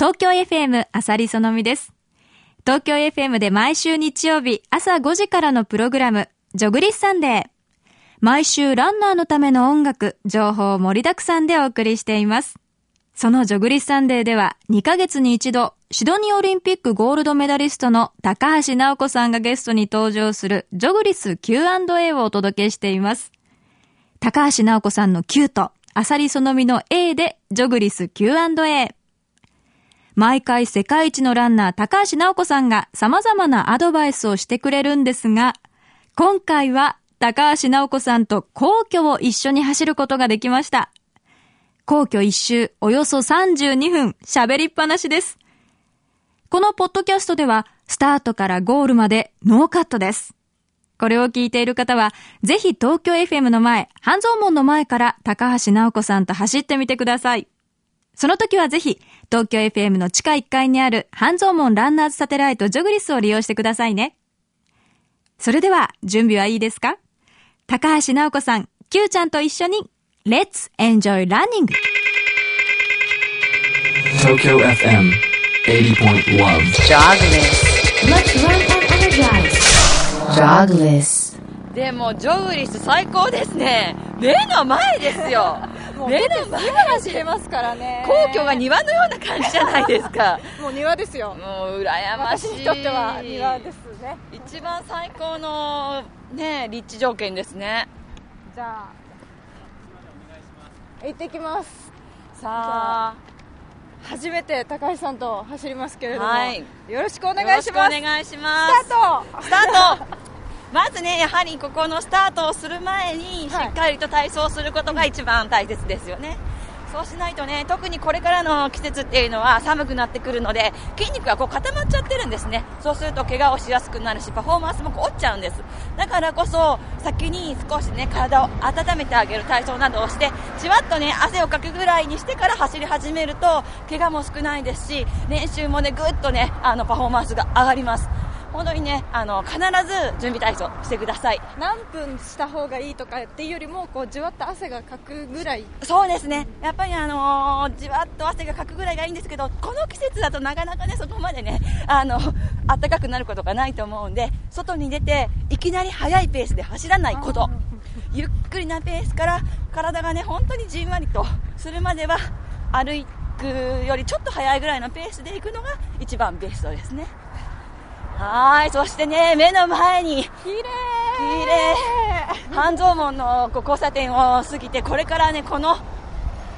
東京 FM あさりそのみです。東京 FM で毎週日曜日朝5時からのプログラム、 JOGLIS SUNDAY。毎週ランナーのための音楽、情報を盛りだくさんでお送りしています。その JOGLIS SUNDAY では2ヶ月に一度、シドニーオリンピックゴールドメダリストの高橋尚子さんがゲストに登場するジョグリス Q&A をお届けしています。高橋尚子さんの Q と、アサリそのみの A でジョグリス Q&A。毎回世界一のランナー高橋直子さんが様々なアドバイスをしてくれるんですが、今回は高橋直子さんと皇居を一緒に走ることができました。皇居一周およそ32分喋りっぱなしです。このポッドキャストではスタートからゴールまでノーカットです。これを聞いている方は、ぜひ東京 FM の前、半蔵門の前から高橋直子さんと走ってみてください。その時はぜひ、東京 FM の地下1階にある半蔵門ランナーズサテライトジョグリスを利用してくださいね。それでは、準備はいいですか？高橋直子さん、Q ちゃんと一緒に、Let's Enjoy Running! 東京 FM 80.1 Jogless Let's run and energize! Jogless でも、ジョグリス最高ですね。目の前ですよ。目の前走れますからね。皇居が庭のような感じじゃないですか。もう庭ですよ。もう羨ましい。私にとっては庭ですね。一番最高のね立地条件ですね。じゃあ行ってきます。さあ。初めて高橋さんと走りますけれども、はい、よろしくお願いします。お願いします。スタート。スタートまずね、やはりここのスタートをする前に、しっかりと体操することが一番大切ですよね。そうしないとね、特にこれからの季節っていうのは寒くなってくるので、筋肉がこう固まっちゃってるんですね。そうすると怪我をしやすくなるし、パフォーマンスもこう落ちちゃうんです。だからこそ、先に少しね、体を温めてあげる体操などをして、じわっとね、汗をかくぐらいにしてから走り始めると、怪我も少ないですし、練習もね、ぐっとね、あの、パフォーマンスが上がります。本当にねあの必ず準備体操してください。何分した方がいいとかっていうよりもこうじわっと汗がかくぐらい。そうですね。やっぱりあのじわっと汗がかくぐらいがいいんですけどこの季節だとなかなかねそこまでねあの暖かくなることがないと思うんで外に出ていきなり速いペースで走らないこと。ゆっくりなペースから体がね本当にじんわりとするまでは歩くよりちょっと速いぐらいのペースで行くのが一番ベストですねはい、そしてね、目の前に、綺麗。綺麗。半蔵門の交差点を過ぎて、これからね、この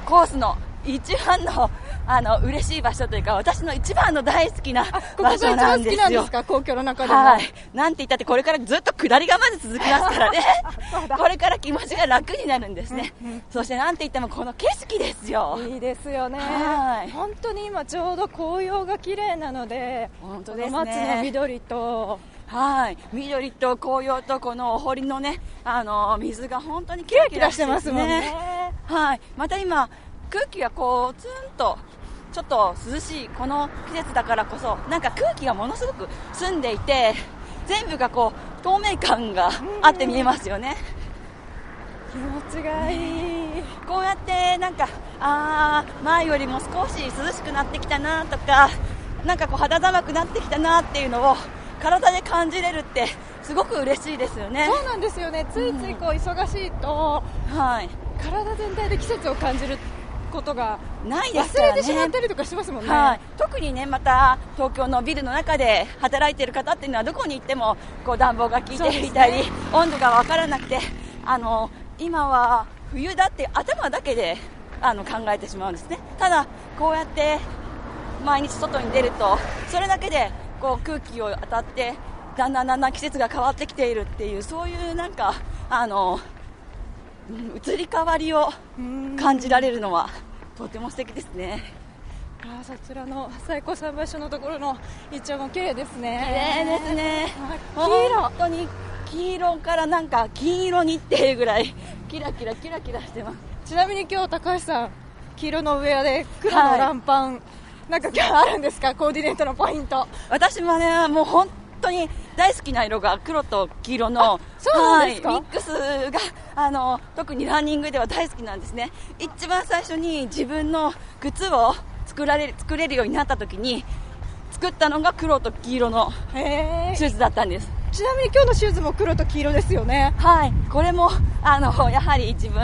コースの一番のあの嬉しい場所というか私の一番の大好きな場所なんですよ。ここが一番好きなんですか？皇居の中でも。はい。なんて言ったってこれからずっと下りがまず続きますからね。これから気持ちが楽になるんですね。うんうん、そしてなんて言ってもこの景色ですよ。いいですよね。はい。本当に今ちょうど紅葉が綺麗なので、本当ですね。松の緑と。はい、緑と紅葉とこのお堀のね、あの水が本当にキラキラしてますもんね。はい、また今空気がこうツンとちょっと涼しいこの季節だからこそなんか空気がものすごく澄んでいて全部がこう透明感があって見えますよね。気持ちがいい、こうやってなんかあ前よりも少し涼しくなってきたなとかなんかこう肌寒くなってきたなっていうのを体で感じれるってすごく嬉しいですよね。そうなんですよね。ついついこう忙しいと、うん、はい、体全体で季節を感じることがないですから、ね、忘れてしまったりとかしますもんね、はい、特にねまた東京のビルの中で働いている方っていうのはどこに行ってもこう暖房が効いていたり、ね、温度が分からなくてあの今は冬だって頭だけであの考えてしまうんですね。ただこうやって毎日外に出るとそれだけでこう空気を当たってだんだんだんだん季節が変わってきているっていうそういうなんかあの移り変わりを感じられるのはとても素敵ですね。あそちらの最高桟橋のところのイチョウも綺麗ですね。綺麗ですね。黄色本当に黄色からなんか金色にっていうぐらいキラキラキラキラしてます。ちなみに今日高橋さん黄色のウェアで黒のランパン、はい、なんか今日あるんですか？コーディネートのポイント。私もねもう本当に大好きな色が黒と黄色のはい、ミックスがあの特にランニングでは大好きなんですね。一番最初に自分の靴を作られる作れるようになった時に作ったのが黒と黄色のシューズだったんです。ちなみに今日のシューズも黒と黄色ですよね。はい。これもあのやはり自分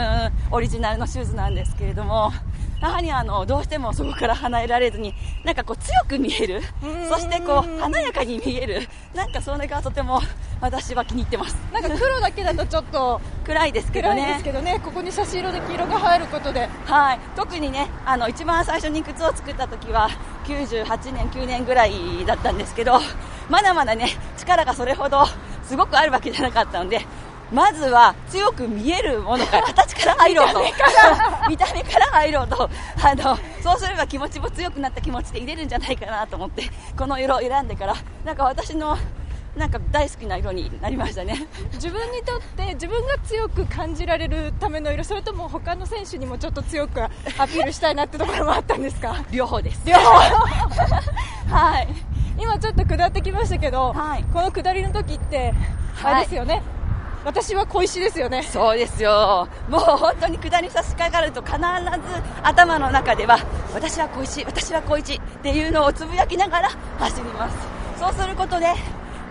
オリジナルのシューズなんですけれどもやはりあのどうしてもそこから離れられずになんかこう強く見える。そしてこう華やかに見える。なんかそれがとても私は気に入ってます。なんか黒だけだとちょっと暗いですけどね。ですけどね。ここに差し色で黄色が入ることで。はい。特にねあの一番最初に靴を作った時は98年9年ぐらいだったんですけどまだまだね力がそれほどすごくあるわけじゃなかったのでまずは強く見えるものから形から入ろうと。見た目から。入ろうと。あのそうすれば気持ちも強くなった気持ちで入れるんじゃないかなと思ってこの色を選んでからなんか私のなんか大好きな色になりましたね。自分にとって自分が強く感じられるための色それとも他の選手にもちょっと強くアピールしたいなってところもあったんですか？両方です。両方。はい。今ちょっと下ってきましたけど、はい、この下りの時ってあれですよね、はい私は小石ですよね。そうですよ。もう本当に下り差し掛かると必ず頭の中では私は小石私は小石っていうのをつぶやきながら 走ります。そうすることで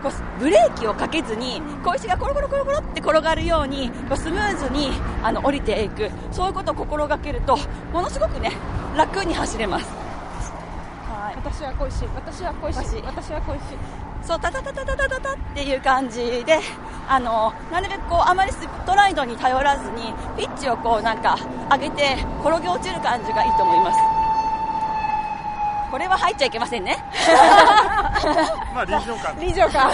こうブレーキをかけずに小石がコロコロコロコロって転がるようにこうスムーズにあの降りていく。そういうことを心がけるとものすごくね楽に走れます、はい、私は小石私は小石私は小石そうタタタタタタタタっていう感じであのなるべくこうあまりストライドに頼らずにピッチをこうなんか上げて転げ落ちる感じがいいと思います。これは入っちゃいけませんね。まあ臨場感。臨場感。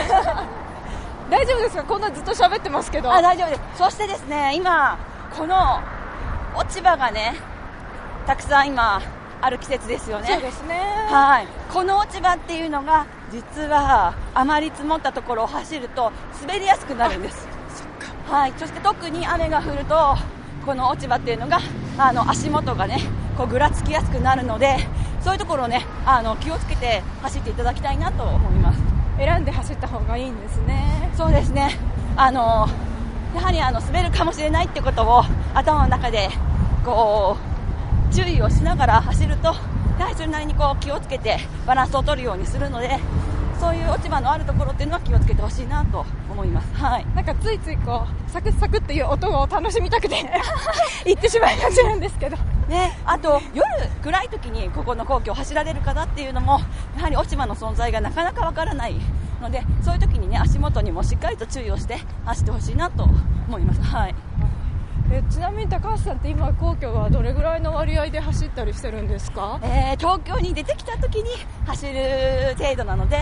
大丈夫ですかこんなずっと喋ってますけど。あ大丈夫です。そしてですね今この落ち葉がねたくさん今ある季節ですよね。そうですね。はい。この落ち葉っていうのが実はあまり積もったところを走ると滑りやすくなるんです。はい、そして特に雨が降るとこの落ち葉っていうのがあの足元がねこうぐらつきやすくなるのでそういうところをねあの気をつけて走っていただきたいなと思います。選んで走った方がいいんですね。そうですね。あのやはりあの滑るかもしれないってことを頭の中でこう注意をしながら走るとやはりそれなりにこう気をつけてバランスを取るようにするのでそういう落ち葉のあるところっていうのは気をつけてほしいなと思います。はい。なんかついついこう、サクサクっていう音を楽しみたくて 行ってしまいがちなんですけど。ね、あと夜暗い時にここの皇居を走られる方っていうのも、やはり落ち葉の存在がなかなかわからないので、そういう時にね、足元にもしっかりと注意をして走ってほしいなと思います。はい。えちなみに高橋さんって今皇居はどれぐらいの割合で走ったりしてるんですか、えー、東京に出てきた時に走る程度なので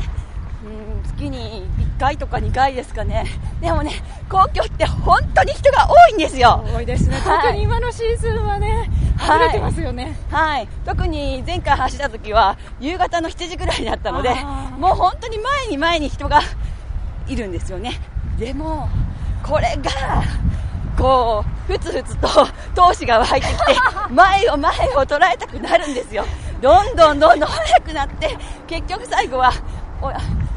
うん月に1回とか2回ですかね、でもね、皇居って本当に人が多いんですよ。多いですね、はい、特に今のシーズンはね、溢れてますよね、はい、はい、特に前回走った時は夕方の7時ぐらいだったので、もう本当に前に前に人がいるんですよね。でもこれがこうふつふつと闘志が湧いてきて 前を前を捉えたくなるんですよ、どんどんどんどん速くなって結局最後は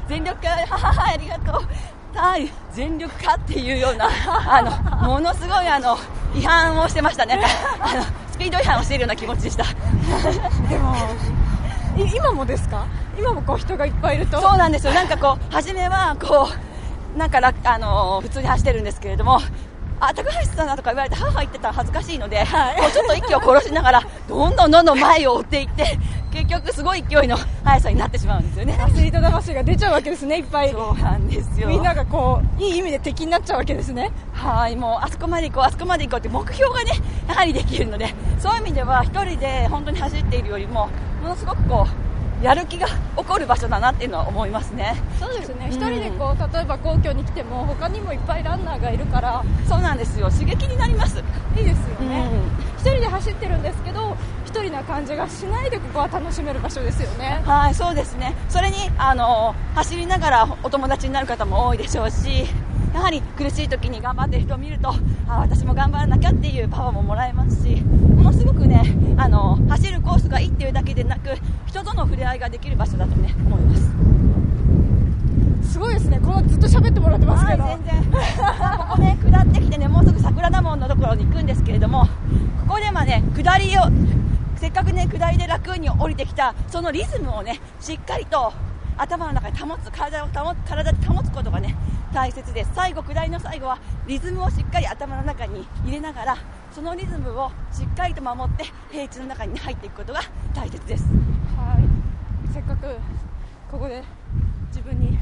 全力か、ははは、ありがとう。はい、全力かっていうような、あの、ものすごいあの、違反をしてましたね。あの、スピード違反をしているような気持ちでした。でも、今もですか？今もこう人がいっぱいいると？そうなんですよ。なんかこう、初めはこう、なんかあの普通に走ってるんですけれども、あ高橋さんだとか言われて母言ってたら恥ずかしいので、はい、もうちょっと息を殺しながらどんどんどんどん前を追っていって結局すごい勢いの速さになってしまうんですよね。アスリート魂が出ちゃうわけですねいっぱい。そうなんですよ。みんながこういい意味で敵になっちゃうわけですね。はいもうあそこまで行こうあそこまで行こうって目標がねやはりできるのでそういう意味では1人で本当に走っているよりもものすごくこうやる気が起こる場所だなっていうのは思いますね。そうですね、一、うん、人でこう例えば皇居に来ても他にもいっぱいランナーがいるから。そうなんですよ。刺激になります。いいですよね、一、うん、人で走ってるんですけど一人な感じがしないでここは楽しめる場所ですよね。はいそうですね。それにあの走りながらお友達になる方も多いでしょうしやはり苦しい時に頑張ってる人を見るとあ私も頑張らなきゃっていうパワーももらえますしものすごくねあの走るコースがいいっていうだけでなく人との触れ合いができる場所だとね思います。すごいですね。このずっと喋ってもらってますけど、はい、全然。ここね下ってきてねもうすぐ桜田門のところに行くんですけれどもここでまあね下りをせっかくね下りで楽に降りてきたそのリズムをねしっかりと頭の中に保つ体を保体で保つことがね大切です。最後下りの最後はリズムをしっかり頭の中に入れながらそのリズムをしっかりと守って平地の中に入っていくことが大切です。はい。せっかくここで自分に、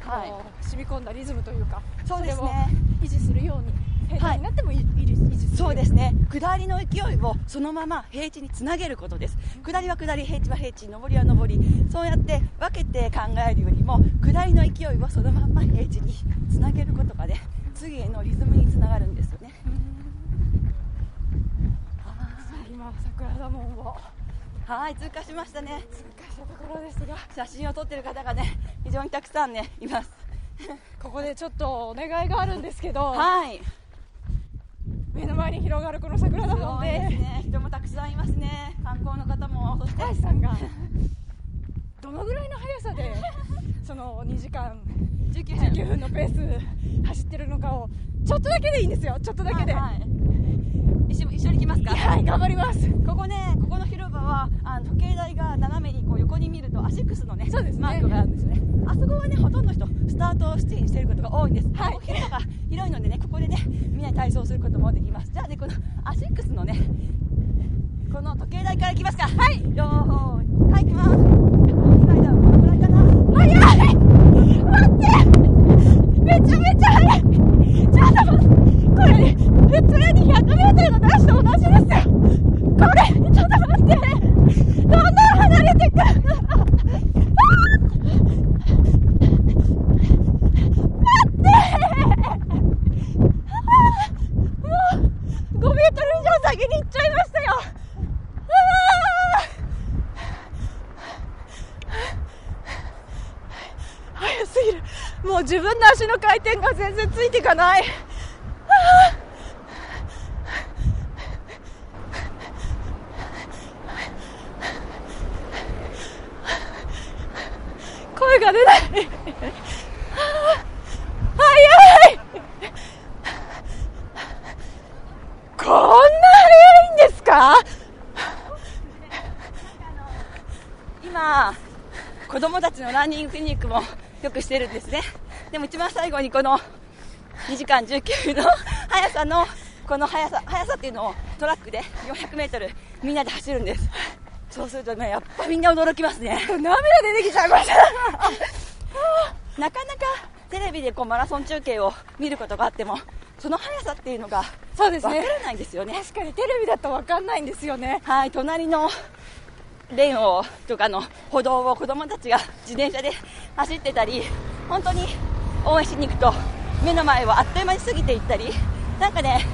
はい、染み込んだリズムというかそうですね。維持するように平地になってもい、はい、そうですね。下りの勢いをそのまま平地につなげることです。下りは下り平地は平地上りは上り。そうやって分けて考えるよりも下りの勢いをそのまま平地につなげることがね次へのリズムにつながるんですよね。今桜田門を。はい通過しましたね。通過したところですが。写真を撮ってる方がね非常にたくさんねいます。ここでちょっとお願いがあるんですけど。はい目の前に広がるこの桜田門で。ね、人もたくさんいますね。観光の方も。そして高橋さんが。どのぐらいの速さで その2時間19分のペース走ってるのかをちょっとだけでいいんですよ。ちょっとだけで、はいはい一緒一緒に行きますか？はい頑張ります。ここねここの広場はあの時計台が斜めにこう横に見るとアシックスのねそうですね。マークがあるんですね。あそこはねほとんど人スタートステージしてることが多いんです。はい。広場が広いのでねここでねみんなで体操することもできます。じゃあねこのアシックスのねこの時計台から行きますか。はい。よーい。はい行きます。今だこのぐらいかな。早い。待って。めちゃめちゃ早い。ちょっと待ってこれ普通に 100m のダッシュと同じですよこれちょっと待ってどんどん離れてく待ってもう 5m 以上先に行っちゃいましたよ早すぎる。もう自分の足の回転が全然ついていかない。声が出ない。早い。こんな早いんですか？今子供たちのランニングクリニックもよくしてるんですね。でも一番最後にこの2時間19分の速さのこの速さ速さっていうのをトラックで 400m みんなで走るんです。そうするとねやっぱみんな驚きますね。涙出てきちゃいました なかなかテレビでこうマラソン中継を見ることがあってもその速さっていうのがそうですね。分からないんですよね。確かにテレビだと分かんないんですよね。はい隣のレーンをとかの歩道を子供たちが自転車で走ってたり本当に応援しに行くと目の前をあっという間に過ぎていったりなんかね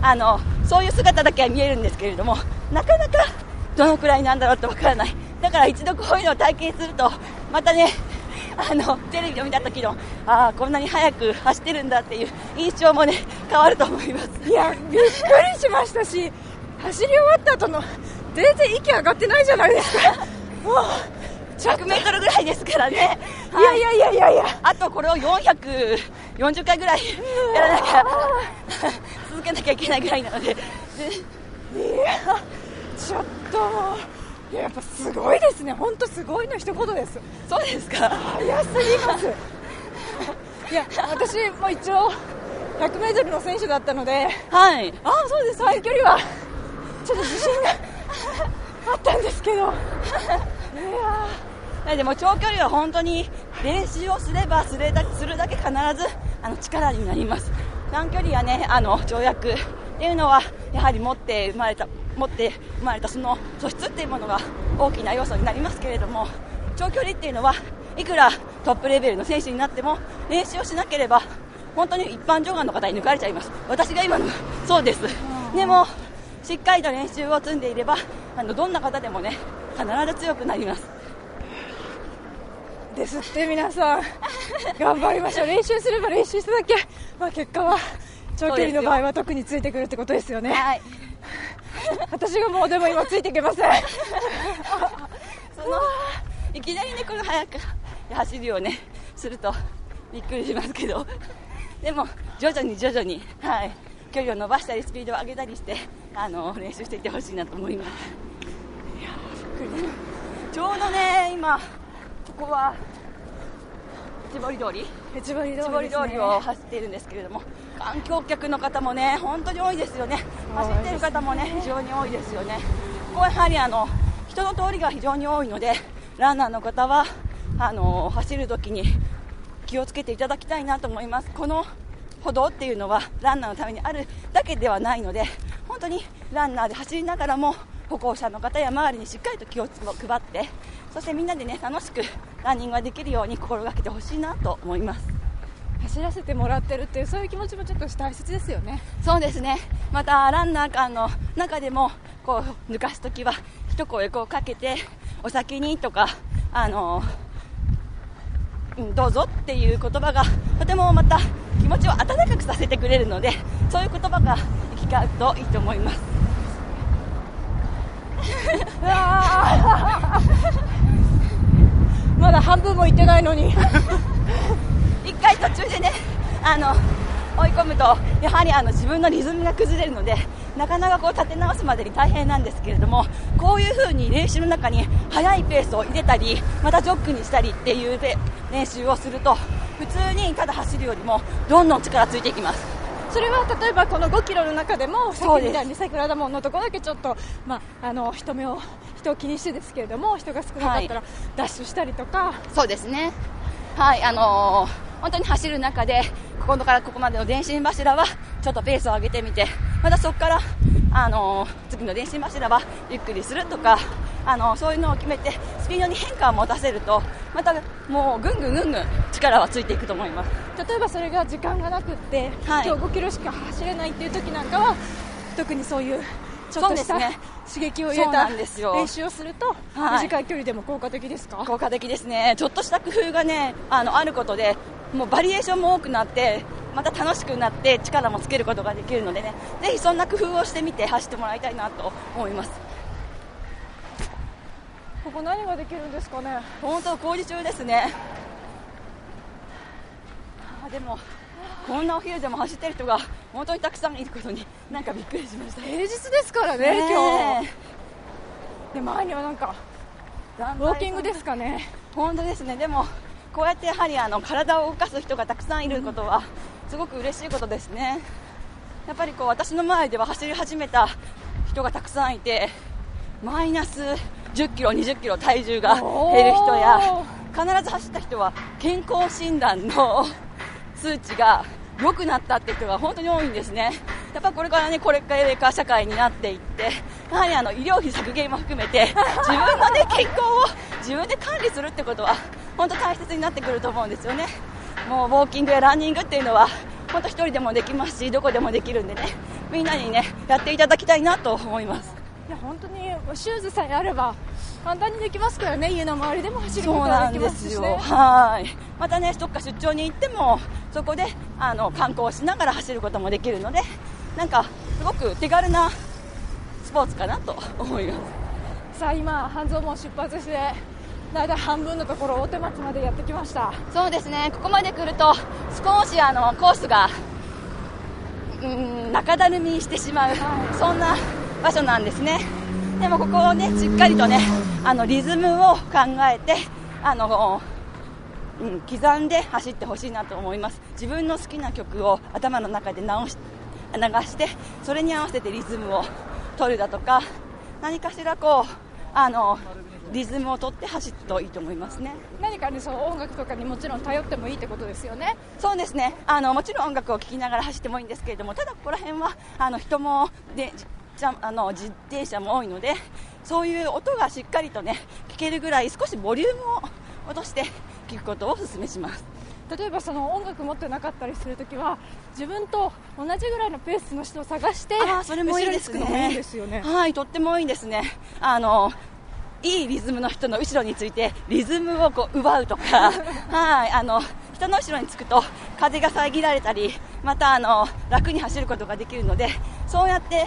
あのそういう姿だけは見えるんですけれどもなかなかどのくらいなんだろうってわからない。だから一度こういうのを体験するとまたね あのテレビを見た時のああこんなに速く走ってるんだっていう印象もね変わると思います。いやびっくりしましたし走り終わった後の全然息上がってないじゃないですか。もう100メートルぐらいですからね、い、やいやいやいやいや。あとこれを440回ぐらいやらなきゃ 続けなきゃいけないぐらいなので。いやちょっとやっぱすごいですね。本当すごいの一言です。そうですか？早すぎます。いや私も一応 100m の選手だったので。はい。あそうです。短距離は。ちょっと自信があったんですけど。いやでも長距離は本当に練習をすればするだするだけ必ずあの力になります。短距離はねあの跳躍っていうのはやはり持って生まれた持って生まれたその素質っていうものが大きな要素になりますけれども長距離っていうのはいくらトップレベルの選手になっても練習をしなければ本当に一般上眼の方に抜かれちゃいます。私が今のそうです。でもしっかりと練習を積んでいればあのどんな方でもね必ず強くなります。ですって皆さん。頑張りましょう。練習すれば練習しただけ、まあ、結果は長距離の場合は特についてくるってことですよね。はい。私がもうでも今ついていけません。そのいきなりねこの速く走るようねするとびっくりしますけど。でも徐々に徐々にはい。距離を伸ばしたりスピードを上げたりしてあの練習していってほしいなと思います。ちょうどね今ここは千堀通り？千堀通り,、通りを走っているんですけれども観光客の方もね本当に多いですよね。走っている方もね非常に多いですよね。ここはやはりあの人の通りが非常に多いのでランナーの方はあの走るときに気をつけていただきたいなと思います。この歩道っていうのはランナーのためにあるだけではないので本当にランナーで走りながらも歩行者の方や周りにしっかりと気を配ってそしてみんなでね楽しく ランニングができるように心がけてほしいなと思います。走らせてもらってるっていうそういう気持ちもちょっと大切ですよね。そうですね。またランナー間の中でもこう抜かすときは一声こうかけてお先にとかあのうんどうぞっていう言葉がとてもまた気持ちを温かくさせてくれるのでそういう言葉が行き交うといいと思います まだ半分も行ってないのに。一回途中でねあの追い込むとやはりあの自分のリズムが崩れるのでなかなかこう立て直すまでに大変なんですけれどもこういう風に練習の中に速いペースを入れたりまたジョックにしたりっていうで練習をすると普通にただ走るよりもどんどん力ついていきます。それは例えばこの5キロの中でもさっきみたいに桜田門のところだけちょっと、まあ、あの人目を人を気にしてですけれども人が少なかったらダッシュしたりとか、そうですね。はい。あのー本当に走る中でここからここまでの電信柱はちょっとペースを上げてみてまたそこから、あのー次の電信柱はゆっくりするとか、あのーそういうのを決めてスピードに変化を持たせるとまたもうぐんぐんぐんぐん力はついていくと思います。例えばそれが時間がなくって、はい。今日5キロしか走れないっていう時なんかは特にそういうちょっとしたね。刺激を入れたなんですよ。練習をすると、はい。短い距離でも効果的ですか？効果的ですね。ちょっとした工夫がねあのあることでもうバリエーションも多くなってまた楽しくなって力もつけることができるのでね。ぜひそんな工夫をしてみて走ってもらいたいなと思いますここ何ができるんですかね？本当工事中ですね。あでもこんなお昼でも走ってる人が本当にたくさんいることになんかびっくりしました。平日ですからねねえ。今日。で前にはなんかウウォーキングですかね。本当ですね。でもこうやってやはりあの体を動かす人がたくさんいることはすごく嬉しいことですね。やっぱりこう私の周りでは走り始めた人がたくさんいてマイナス10キロ20キロ体重が減る人や必ず走った人は健康診断の 数値が良くなったって人が本当に多いんですね。やっぱこれからねこれからか社会になっていってやはりあの医療費削減も含めて自分の、ね、健康を自分で管理するってことは本当大切になってくると思うんですよね。もうウォーキングやランニングっていうのは本当一人でもできますしどこでもできるんでねみんなにねやっていただきたいなと思いますいや本当にシューズさえあれば簡単にできますからね家の周りでも走ることができ。ますすしねはい。またね、どっか出張に行っても、そこであの観光しながら走ることもできるので、なんかすごく手軽なスポーツかなと思います。さあ今半蔵門出発して大体半分のところ大手町までやってきましたそうですね。ここまで来ると少しあのコースがうん中だるみにしてしまう、そんな場所なんですね。でもここをねしっかりとねあのリズムを考えてあのうん、刻んで走ってほしいなと思います。自分の好きな曲を頭の中で直し流してそれに合わせてリズムを取るだとか何かしらこうあのリズムを取って走るといいと思いますね。何かにそう音楽とかにもちろん頼ってもいいってことですよね。そうですね。あのもちろん音楽を聴きながら走ってもいいんですけれどもただここら辺はあの人もであの自転車も多いので そういう音がしっかりとね聞けるぐらい少しボリュームを落として聞くことをお勧めします。例えばその音楽持ってなかったりするときは自分と同じぐらいのペースの人を探してあーそれもいいですね。はいとってもいいですね。あのいいリズムの人の後ろについてリズムをこう奪うとか。はいあの人の後ろにつくと風が遮られたりまたあの楽に走ることができるのでそうやって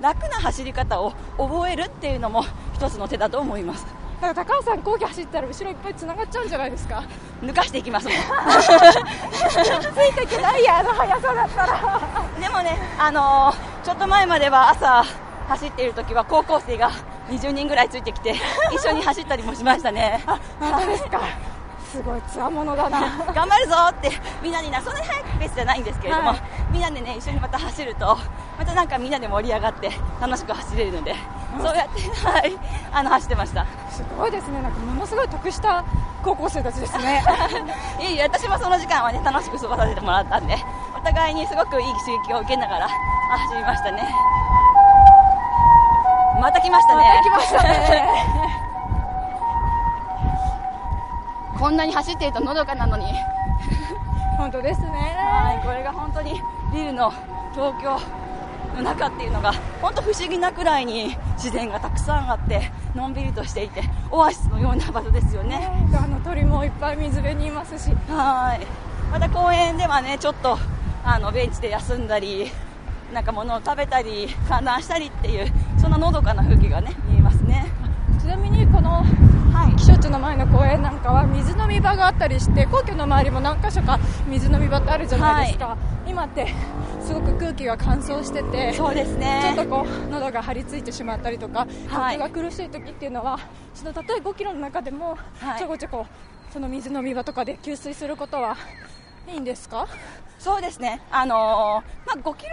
楽な走り方を覚えるっていうのも一つの手だと思いますだから高橋さん、後期走ったら後ろいっぱいつながっちゃうんじゃないですか？抜かしていきますもん ついていけないや、あの速さだったら。でもね、あのーちょっと前までは朝走っている時は高校生が20人ぐらいついてきて一緒に走ったりもしましたね本当ですか。すごいつわものだな。頑張るぞってみんなになそんなに速いペースじゃないんですけれども、はいみんなでね一緒にまた走るとまたなんかみんなで盛り上がって楽しく走れるので、そうやって、はい、あの走ってましたすごいですね。なんかものすごい得した高校生たちですね。いえいえ私もその時間はね楽しく過ごさせてもらったんでお互いにすごくいい刺激を受けながらあ走りましたねまた来ましたねまた来ましたね。こんなに走っているとのどかなのに本当ですね。はい、これが本当にビルの東京の中っていうのが本当不思議なくらいに自然がたくさんあってのんびりとしていてオアシスのような場所ですよね。あの鳥もいっぱい水辺にいますし。はい。また公園ではねちょっとあのベンチで休んだりなんか物を食べたり観覧したりっていうそんなのどかな風景がね見えますね。ちなみにこのはい。気象庁の前の公園なんかは水飲み場があったりして皇居の周りも何か所か水飲み場ってあるじゃないですか、今ってすごく空気が乾燥しててそうですちょっねと。こう喉が張り付いてしまったりとか、はい。呼吸が苦しい時っていうのはそのたとえ5キロの中でもはい。ちょこちょこその水飲み場とかで給水することはいいんですか？そうですね、あのーまあ、5キロ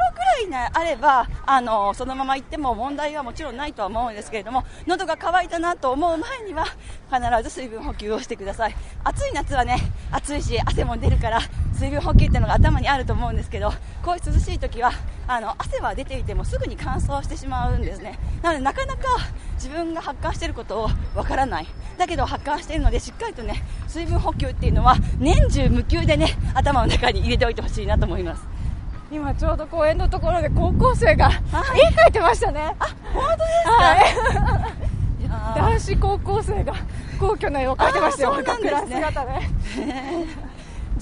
ぐらいあれば、あのーそのまま行っても問題はもちろんないとは思うんですけれども喉が渇いたなと思う前には必ず水分補給をしてください。暑い夏はね暑いし汗も出るから水分補給っていうのが頭にあると思うんですけどこういう涼しい時はあの汗は出ていてもすぐに乾燥してしまうんですね。なのでなかなか自分が発汗していることをわからない。だけど発汗しているのでしっかりとね水分補給っていうのは年中無休でね頭の中に入れておいてほしいなと思います。今ちょうど公園のところで高校生が絵描いてましたね。本当ですか、はい。男子高校生が皇居の絵を描いてましたよ。あーそうなんですね。学ラン姿で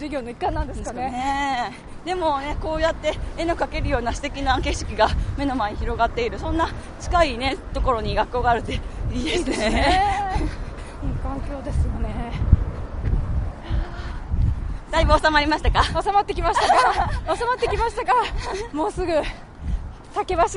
授業の一環なんですかね。ね。でもねこうやって絵の描けるような素敵な景色が目の前に広がっている。そんな近いねところに学校があるっていいですね。ね。いい環境ですよね。だいぶ収まりましたか？収まってきましたか？収まってきましたか？もうすぐ竹橋が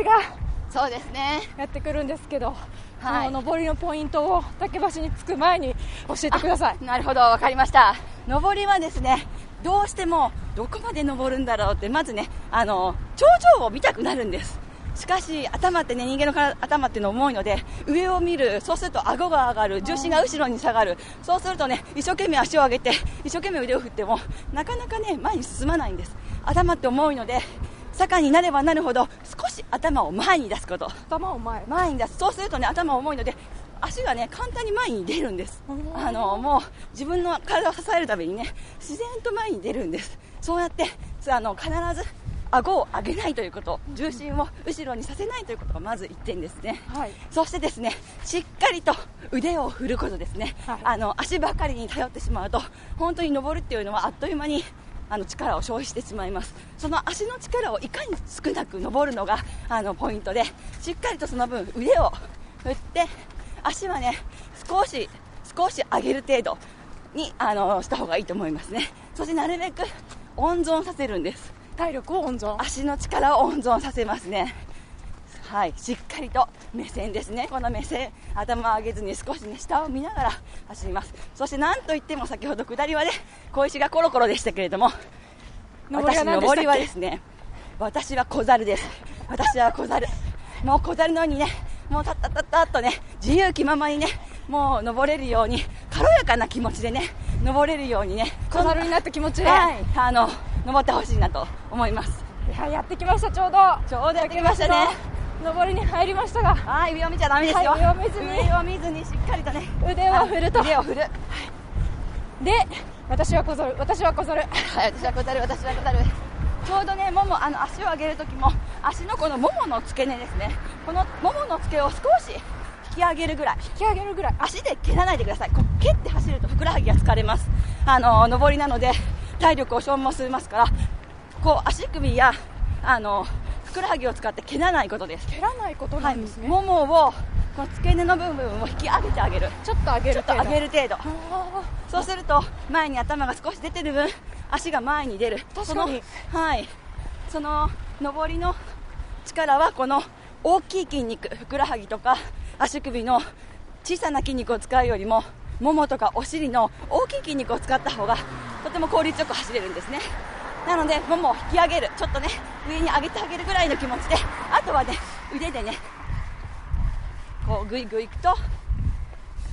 そうですね。やってくるんですけど、はい。上りのポイントを竹橋に着く前に教えてください。なるほど分かりました上りはですねどうしてもどこまで登るんだろうってまずねあの頂上を見たくなるんです。しかし頭ってね人間の頭っていうのは重いので上を見るそうすると顎が上がる重心が後ろに下がる。そうするとね一生懸命足を上げて一生懸命腕を振ってもなかなかね前に進まないんです。頭って重いので坂になればなるほど少し頭を前に出すこと。頭を前。前に出す。そうするとね頭重いので足がね簡単に前に出るんです。あのもう自分の体を支えるためにね自然と前に出るんです。そうやってあの必ず顎を上げないということ重心を後ろにさせないということがまず1点ですね、はい。そしてですねしっかりと腕を振ることですね、はい。あの足ばかりに頼ってしまうと本当に登るっていうのはあっという間にあの力を消費してしまいます。その足の力をいかに少なく登るのがあのポイントでしっかりとその分腕を振って足はね少し少し上げる程度にあのした方がいいと思いますね。そしてなるべく温存させるんです。体力を温存？足の力を温存させますね。はい。しっかりと目線ですね。この目線頭を上げずに少しね下を見ながら走ります。そしてなんといっても先ほど下りはね小石がコロコロでしたけれども私何でしたっけ？上りはですね私は小猿です。私は小猿。もう小猿のようにねもうたったったったっとね自由気ままにねもう登れるように軽やかな気持ちでね登れるようにね小猿になった気持ちで、はいあの登ってほしいなと思いますいややってきましたちょうどちょうどやってきましたね上りに入りましたがはい、上を見ちゃダメですよ。はい上を見ずに上を見ずにしっかりとね。腕を振るとはい腕を振る。で私は小猿私は小猿はい、私は小猿、私は小猿。ちょうどね、もも、あの、足を上げるときも、足のこのももの付け根ですね。このももの付けを少し引き上げるぐらい。引き上げるぐらい足で蹴らないでください。こう蹴って走るとふくらはぎが疲れます。あの、上りなので、体力を消耗しますから、こう、足首や、あの、ふくらはぎを使って蹴らないことです。蹴らないことはないんですね、ももをこの付け根の部分を引き上げてあげるちょっと上げちょっとる程度上げる程度あそうすると前に頭が少し出てる分足が前に出る確かにはいその上りの力はこの大きい筋肉ふくらはぎとか足首の小さな筋肉を使うよりもももとかお尻の大きい筋肉を使った方がとても効率よく走れるんですね。なのでももを引き上げるちょっとね上に上げてあげるぐらいの気持ちであとはね腕でねこうぐいぐいいくと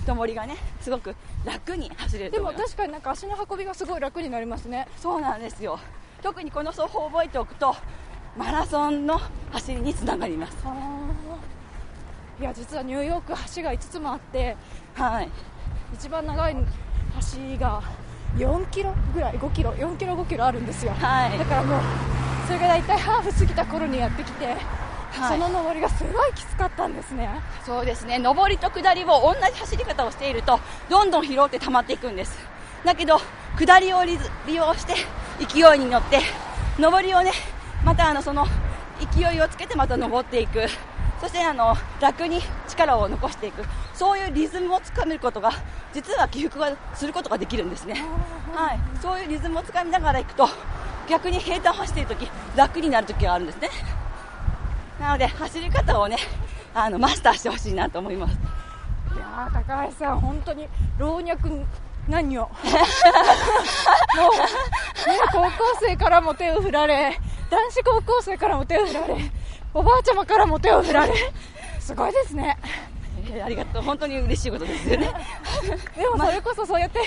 太もりがねすごく楽に走れるーでも確かになんか足の運びがすごい楽になりますね。そうなんですよ。特にこの走法を覚えておくとマラソンの走りにつながります。いや実はニューヨーク橋が5つもあってはい。一番長い橋が4キロぐらい5キロ4キロ5キロあるんですよ、はい。だからもうそれが大体ハーフ過ぎた頃にやってきて、はい。その上りがすごいきつかったんですね。そうですね。上りと下りを同じ走り方をしているとどんどん疲労って溜まっていくんです。だけど下りを利利用して勢いに乗って上りをねまたあのその勢いをつけてまた登っていく。そしてあの楽に力を残していく。そういうリズムをつかめることが実は起伏がすることができるんですね。はい、そういうリズムをつかみながら行くと逆に平坦を走っているとき楽になるときがあるんですね。なので走り方をねあのマスターしてほしいなと思います。いやー高橋さん本当に老若何を？もう、ね、高校生からも手を振られ男子高校生からも手を振られおばあちゃまからも手を振られ。すごいですね。えーありがとう。本当に嬉しいことですよね。でもそれこそそうやって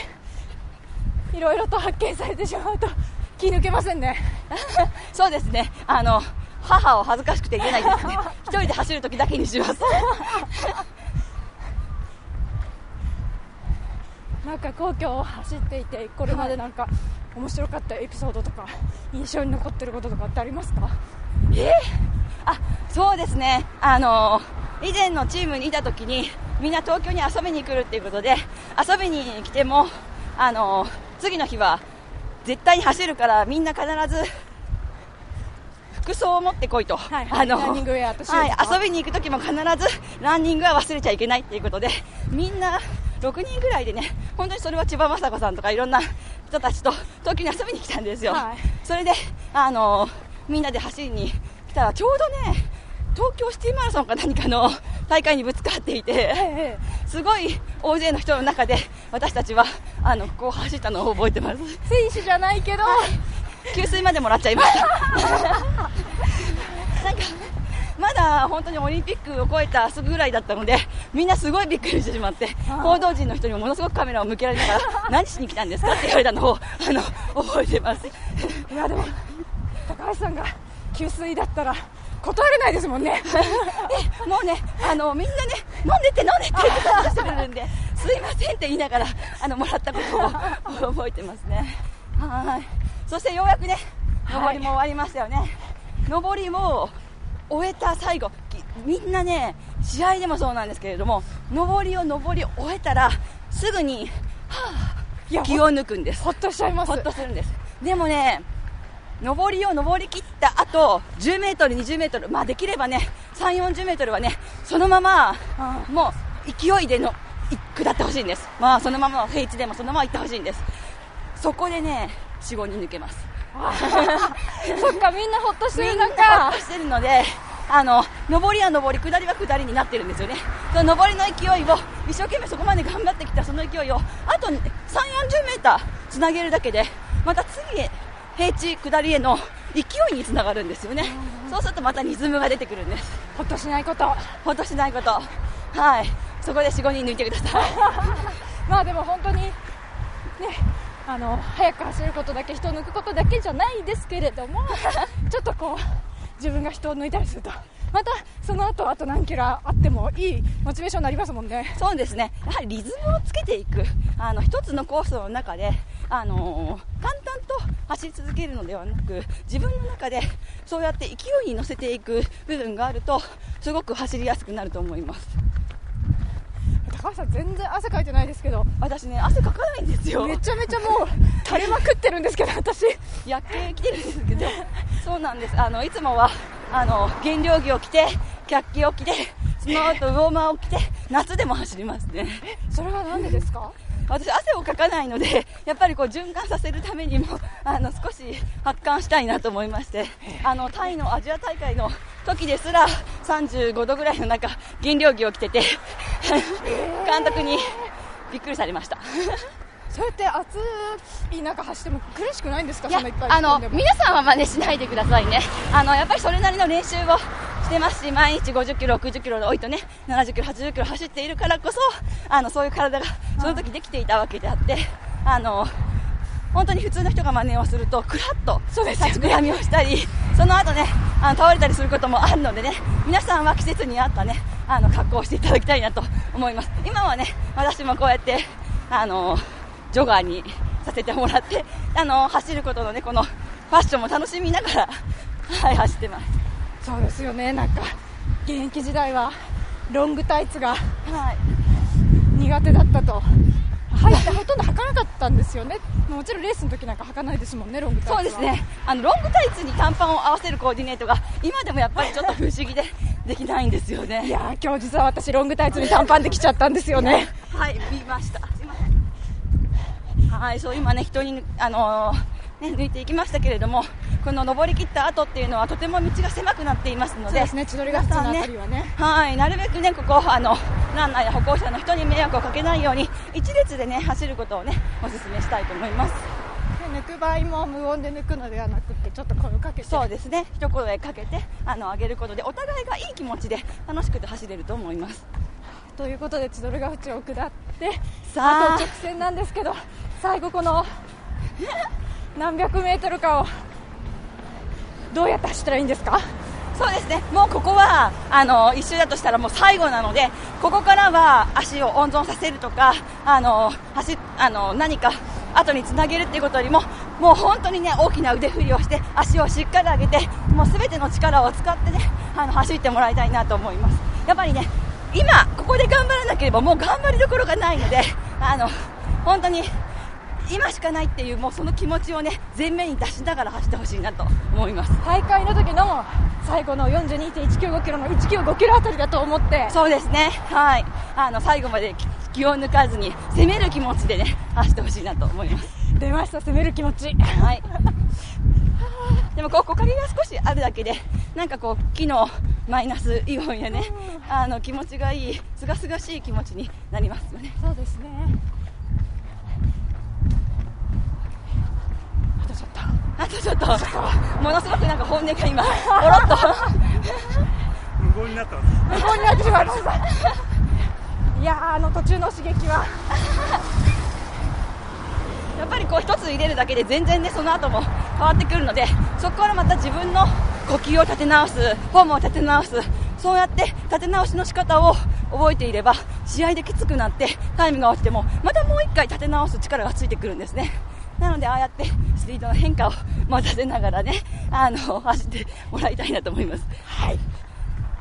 いろいろと発見されてしまうと気抜けませんね。そうですね。あの母を恥ずかしくて言えないですね。一人で走るときだけにしますなんか皇居を走っていてこれまでなんか面白かったエピソードとか印象に残ってることとかってありますか？あそうですね。あの以前のチームにいた時にみんな東京に遊びに来るっていうことで遊びに来てもあの次の日は絶対に走るからみんな必ず服装を持ってこいと、はいはい。ランニングウェアとシューズとはい、遊びに行く時も必ずランニングは忘れちゃいけないっていうことでみんな6人ぐらいでね 本当にそれは千葉雅子さんとかいろんな人たちと東京に遊びに来たんですよ、はい。それであのみんなで走りに来たらちょうどね東京シティマラソンか何かの 大会にぶつかっていて、えすごい大勢の人の中で私たちはあのこう走ったのを覚えてます。選手じゃないけど、給水までもらっちゃいました。なんかまだ本当にオリンピックを超えたすぐぐらいだったのでみんなすごいびっくりしてしまって報道陣の人にもものすごくカメラを向けられながら 何しに来たんですかって言われたのをあの覚えてます。いやでも高橋さんが給水だったら断れないですもんね。でもうねあのみんなね飲んでって飲んでって言ってたしてるんですいませんって言いながらあのもらったことを覚えてますね。はい。そしてようやくね上りも終わりましたよね、上りを終えた最後きみんなね試合でもそうなんですけれども上りを上り終えたらすぐに、はいや気を抜くんですほっとしちゃいますほっとするんですでもね上りを上り切った後10メートル、20メートル、まあできればね、3、40メートルはね、そのまま、もう勢いでのい下ってほしいんです。まあそのまま平地でもそのまま行ってほしいんです。そこでね、4、5人抜けます。そっかみんなほっとしてる中ッとしてるので、あの、上りは上り、下りは下りになってるんですよね。その上りの勢いを、一生懸命そこまで頑張ってきたその勢いを、あと3、40メーターつなげるだけで、また次へ、平地下りへの勢いにつながるんですよね。そうするとまたリズムが出てくるんです。ほっとしないことほっとしないこと。はい。そこで4、5人抜いてください。まあでも本当にねあの早く走ることだけ人を抜くことだけじゃないですけれども ちょっとこう自分が人を抜いたりすると。またその後あと何キロあってもいいモチベーションになりますもんね。そうですね、やはりリズムをつけていく、あの一つのコースの中で、あのー淡々と走り続けるのではなく、自分の中でそうやって勢いに乗せていく部分があると、すごく走りやすくなると思います。高橋さん全然汗かいてないですけど。私ね、汗かかないんですよ。めちゃめちゃもう 垂れまくってるんですけど私。夜景来てるんですけど、そうなんです。あの、いつもは、あの、原料着を着て、キャッキを着て、その後ウォーマーを着て夏でも走りますね。それはなんでですか？私汗をかかないのでやっぱりこう循環させるためにもあの少し発汗したいなと思いまして。あのタイのアジア大会の時ですら35度ぐらいの中減量着を着てて 監督にびっくりされました。そうやって暑い中走っても苦しくないんですか？いやあの皆さんは真似しないでくださいね。あのやっぱりそれなりの練習をしてますし毎日50キロ、60キロで多いとね70キロ、80キロ走っているからこそあのそういう体がその時できていたわけであってあの本当に普通の人が真似をするとくらっと立ちくらみをしたりその後ねあの倒れたりすることもあるのでね皆さんは季節に合ったねあの格好をしていただきたいなと思います。今はね私もこうやってあのジョガーにさせてもらってあの走ることのねこのファッションも楽しみながらはい走ってます。そうですよね。なんか現役時代はロングタイツがはい。苦手だったと履いてほとんど履かなかったんですよね。もちろんレースの時なんか履かないですもんねロングタイツは。そうですね。あのロングタイツに短パンを合わせるコーディネートが今でもやっぱりちょっと不思議でできないんですよね。いやー今日実は私ロングタイツに短パンで来ちゃったんですよね。はい見ました。はいそう今ね人にあのーね抜いていきましたけれどもこの登り切った後っていうのはとても道が狭くなっていますのでそうですね千鳥ヶ淵のあたりはねはい、なるべくね、ここ、あの、ランナーや歩行者の人に迷惑をかけないように、一列でね、走ることをね、お勧めしたいと思います。で抜く場合も無音で抜くのではなくてちょっと声をかけてそうですね、一声かけて、あの、上げることで、お互いがいい気持ちで、楽しくて走れると思います。ということで千鳥ヶ淵を下ってさああと直線なんですけど最後この何百メートルかをどうやって走ったらいいんですか？そうですね、もうここは、あの、一周だとしたらもう最後なので、ここからは足を温存させるとか、あの、走、あの、何か、後につなげるっていうことよりも、もう本当にね、大きな腕振りをして、足をしっかり上げて、もうすべての力を使ってね、あの、走ってもらいたいなと思います。やっぱりね、今、ここで頑張らなければもう頑張りどころがないので、あの、本当に、今しかないっていう、もうその気持ちをね、前面に出しながら走ってほしいなと思います。大会の時の最後の42.195キロの195キロあたりだと思ってそうですね、はい、あの最後まで気を抜かずに攻める気持ちでね走ってほしいなと思います。出ました攻める気持ちはい。でもこう木陰が少しあるだけで、なんかこう木のマイナスイオンやね、あの気持ちがいい、すがすがしい気持ちになりますよね。そうですねとちょっとあとちょっと、ものすごくなんか本音が今、ポロっと。無言になった。んです無言になってしまいました。いやーあの途中の刺激は。やっぱりこう一つ入れるだけで全然ねその後も変わってくるのでそこからまた自分の呼吸を立て直すフォームを立て直すそうやって立て直しの仕方を覚えていれば試合できつくなってタイムが落ちてもまたもう一回立て直す力がついてくるんですねなのでああやって スピードの変化を待たせながらねあの走ってもらいたいなと思います。はい。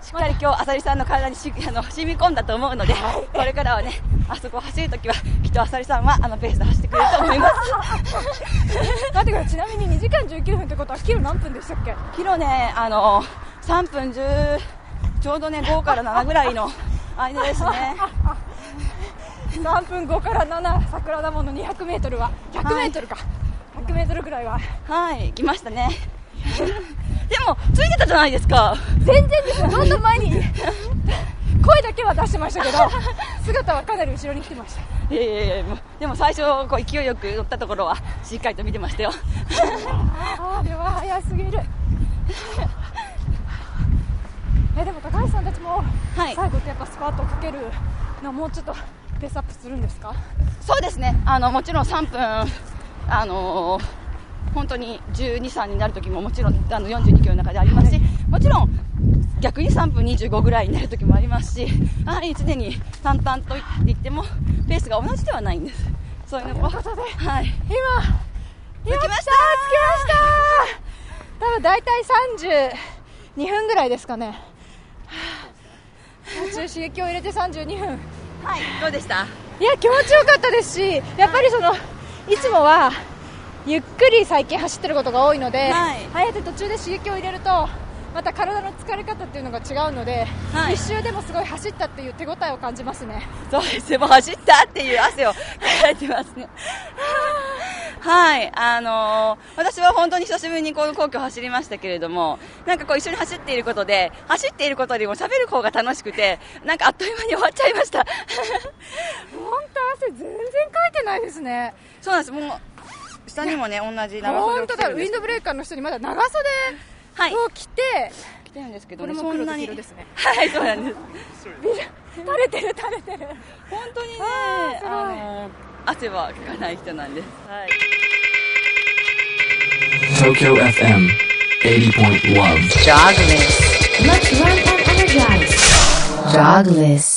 しっかり今日、あさりさんの体にし あの染み込んだと思うので、これからはね、あそこを走るときは、きっとあさりさんはあのペースで走ってくれると思います。待ってください。ちなみに2時間19分ってことはキロ何分でしたっけキロね、あの、3分10、ちょうどね、5から7ぐらいの間ですね。3分5から7桜田門の200メートルは100メートルか、100メートルぐらいは。はい、来ましたね。でも、ついてたじゃないですか。全然ですよ。どんどん前に。声だけは出してましたけど 姿はかなり後ろに来てました。いやいやいや、でも最初、こう勢いよく乗ったところは、しっかりと見てましたよ。あれは早すぎる。えでも高橋さんたちも、はい。最後ってやっぱスパートをかけるのはもうちょっとペースアップするんですか？そうですね、あのもちろん3分、あのー本当に12、3になる時ももちろんあの42キロの中でありますし、もちろん逆に3分25ぐらいになる時もありますし、やはり常に淡々と言ってもペースが同じではないんです。そういうのも、ということではい、今着きました！着きました！多分大体32分ぐらいですかね。はあ途中刺激を入れて32分はい、どうでした？いや気持ちよかったですしやっぱりそのい。つもはゆっくり最近走ってることが多いので、はい。ああやって途中で刺激を入れるとまた体の疲れ方っていうのが違うので、はい一周でもすごい走ったっていう手応えを感じますね。そうですね、走ったっていう汗を かいてますね。はい、あのー私は本当に久しぶりにこの皇居を走りましたけれども、なんかこう一緒に走っていることで、走っていることよりも喋る方が楽しくて、なんかあっという間に終わっちゃいました。本当汗全然かいてないですね。そうなんです、もう、下にもね、同じ長袖を本当だ、着てるんですウィンドブレーカーの人にまだ長袖はい、を着て、着てるんですけどね、これも黒そんなに。と黄色ですね。はい、そうなんです。垂れてる垂れてる。本当にね、あのー汗はかかない人なんです。はい。Tokyo FM 80.1. Let's run and energize. Jogless.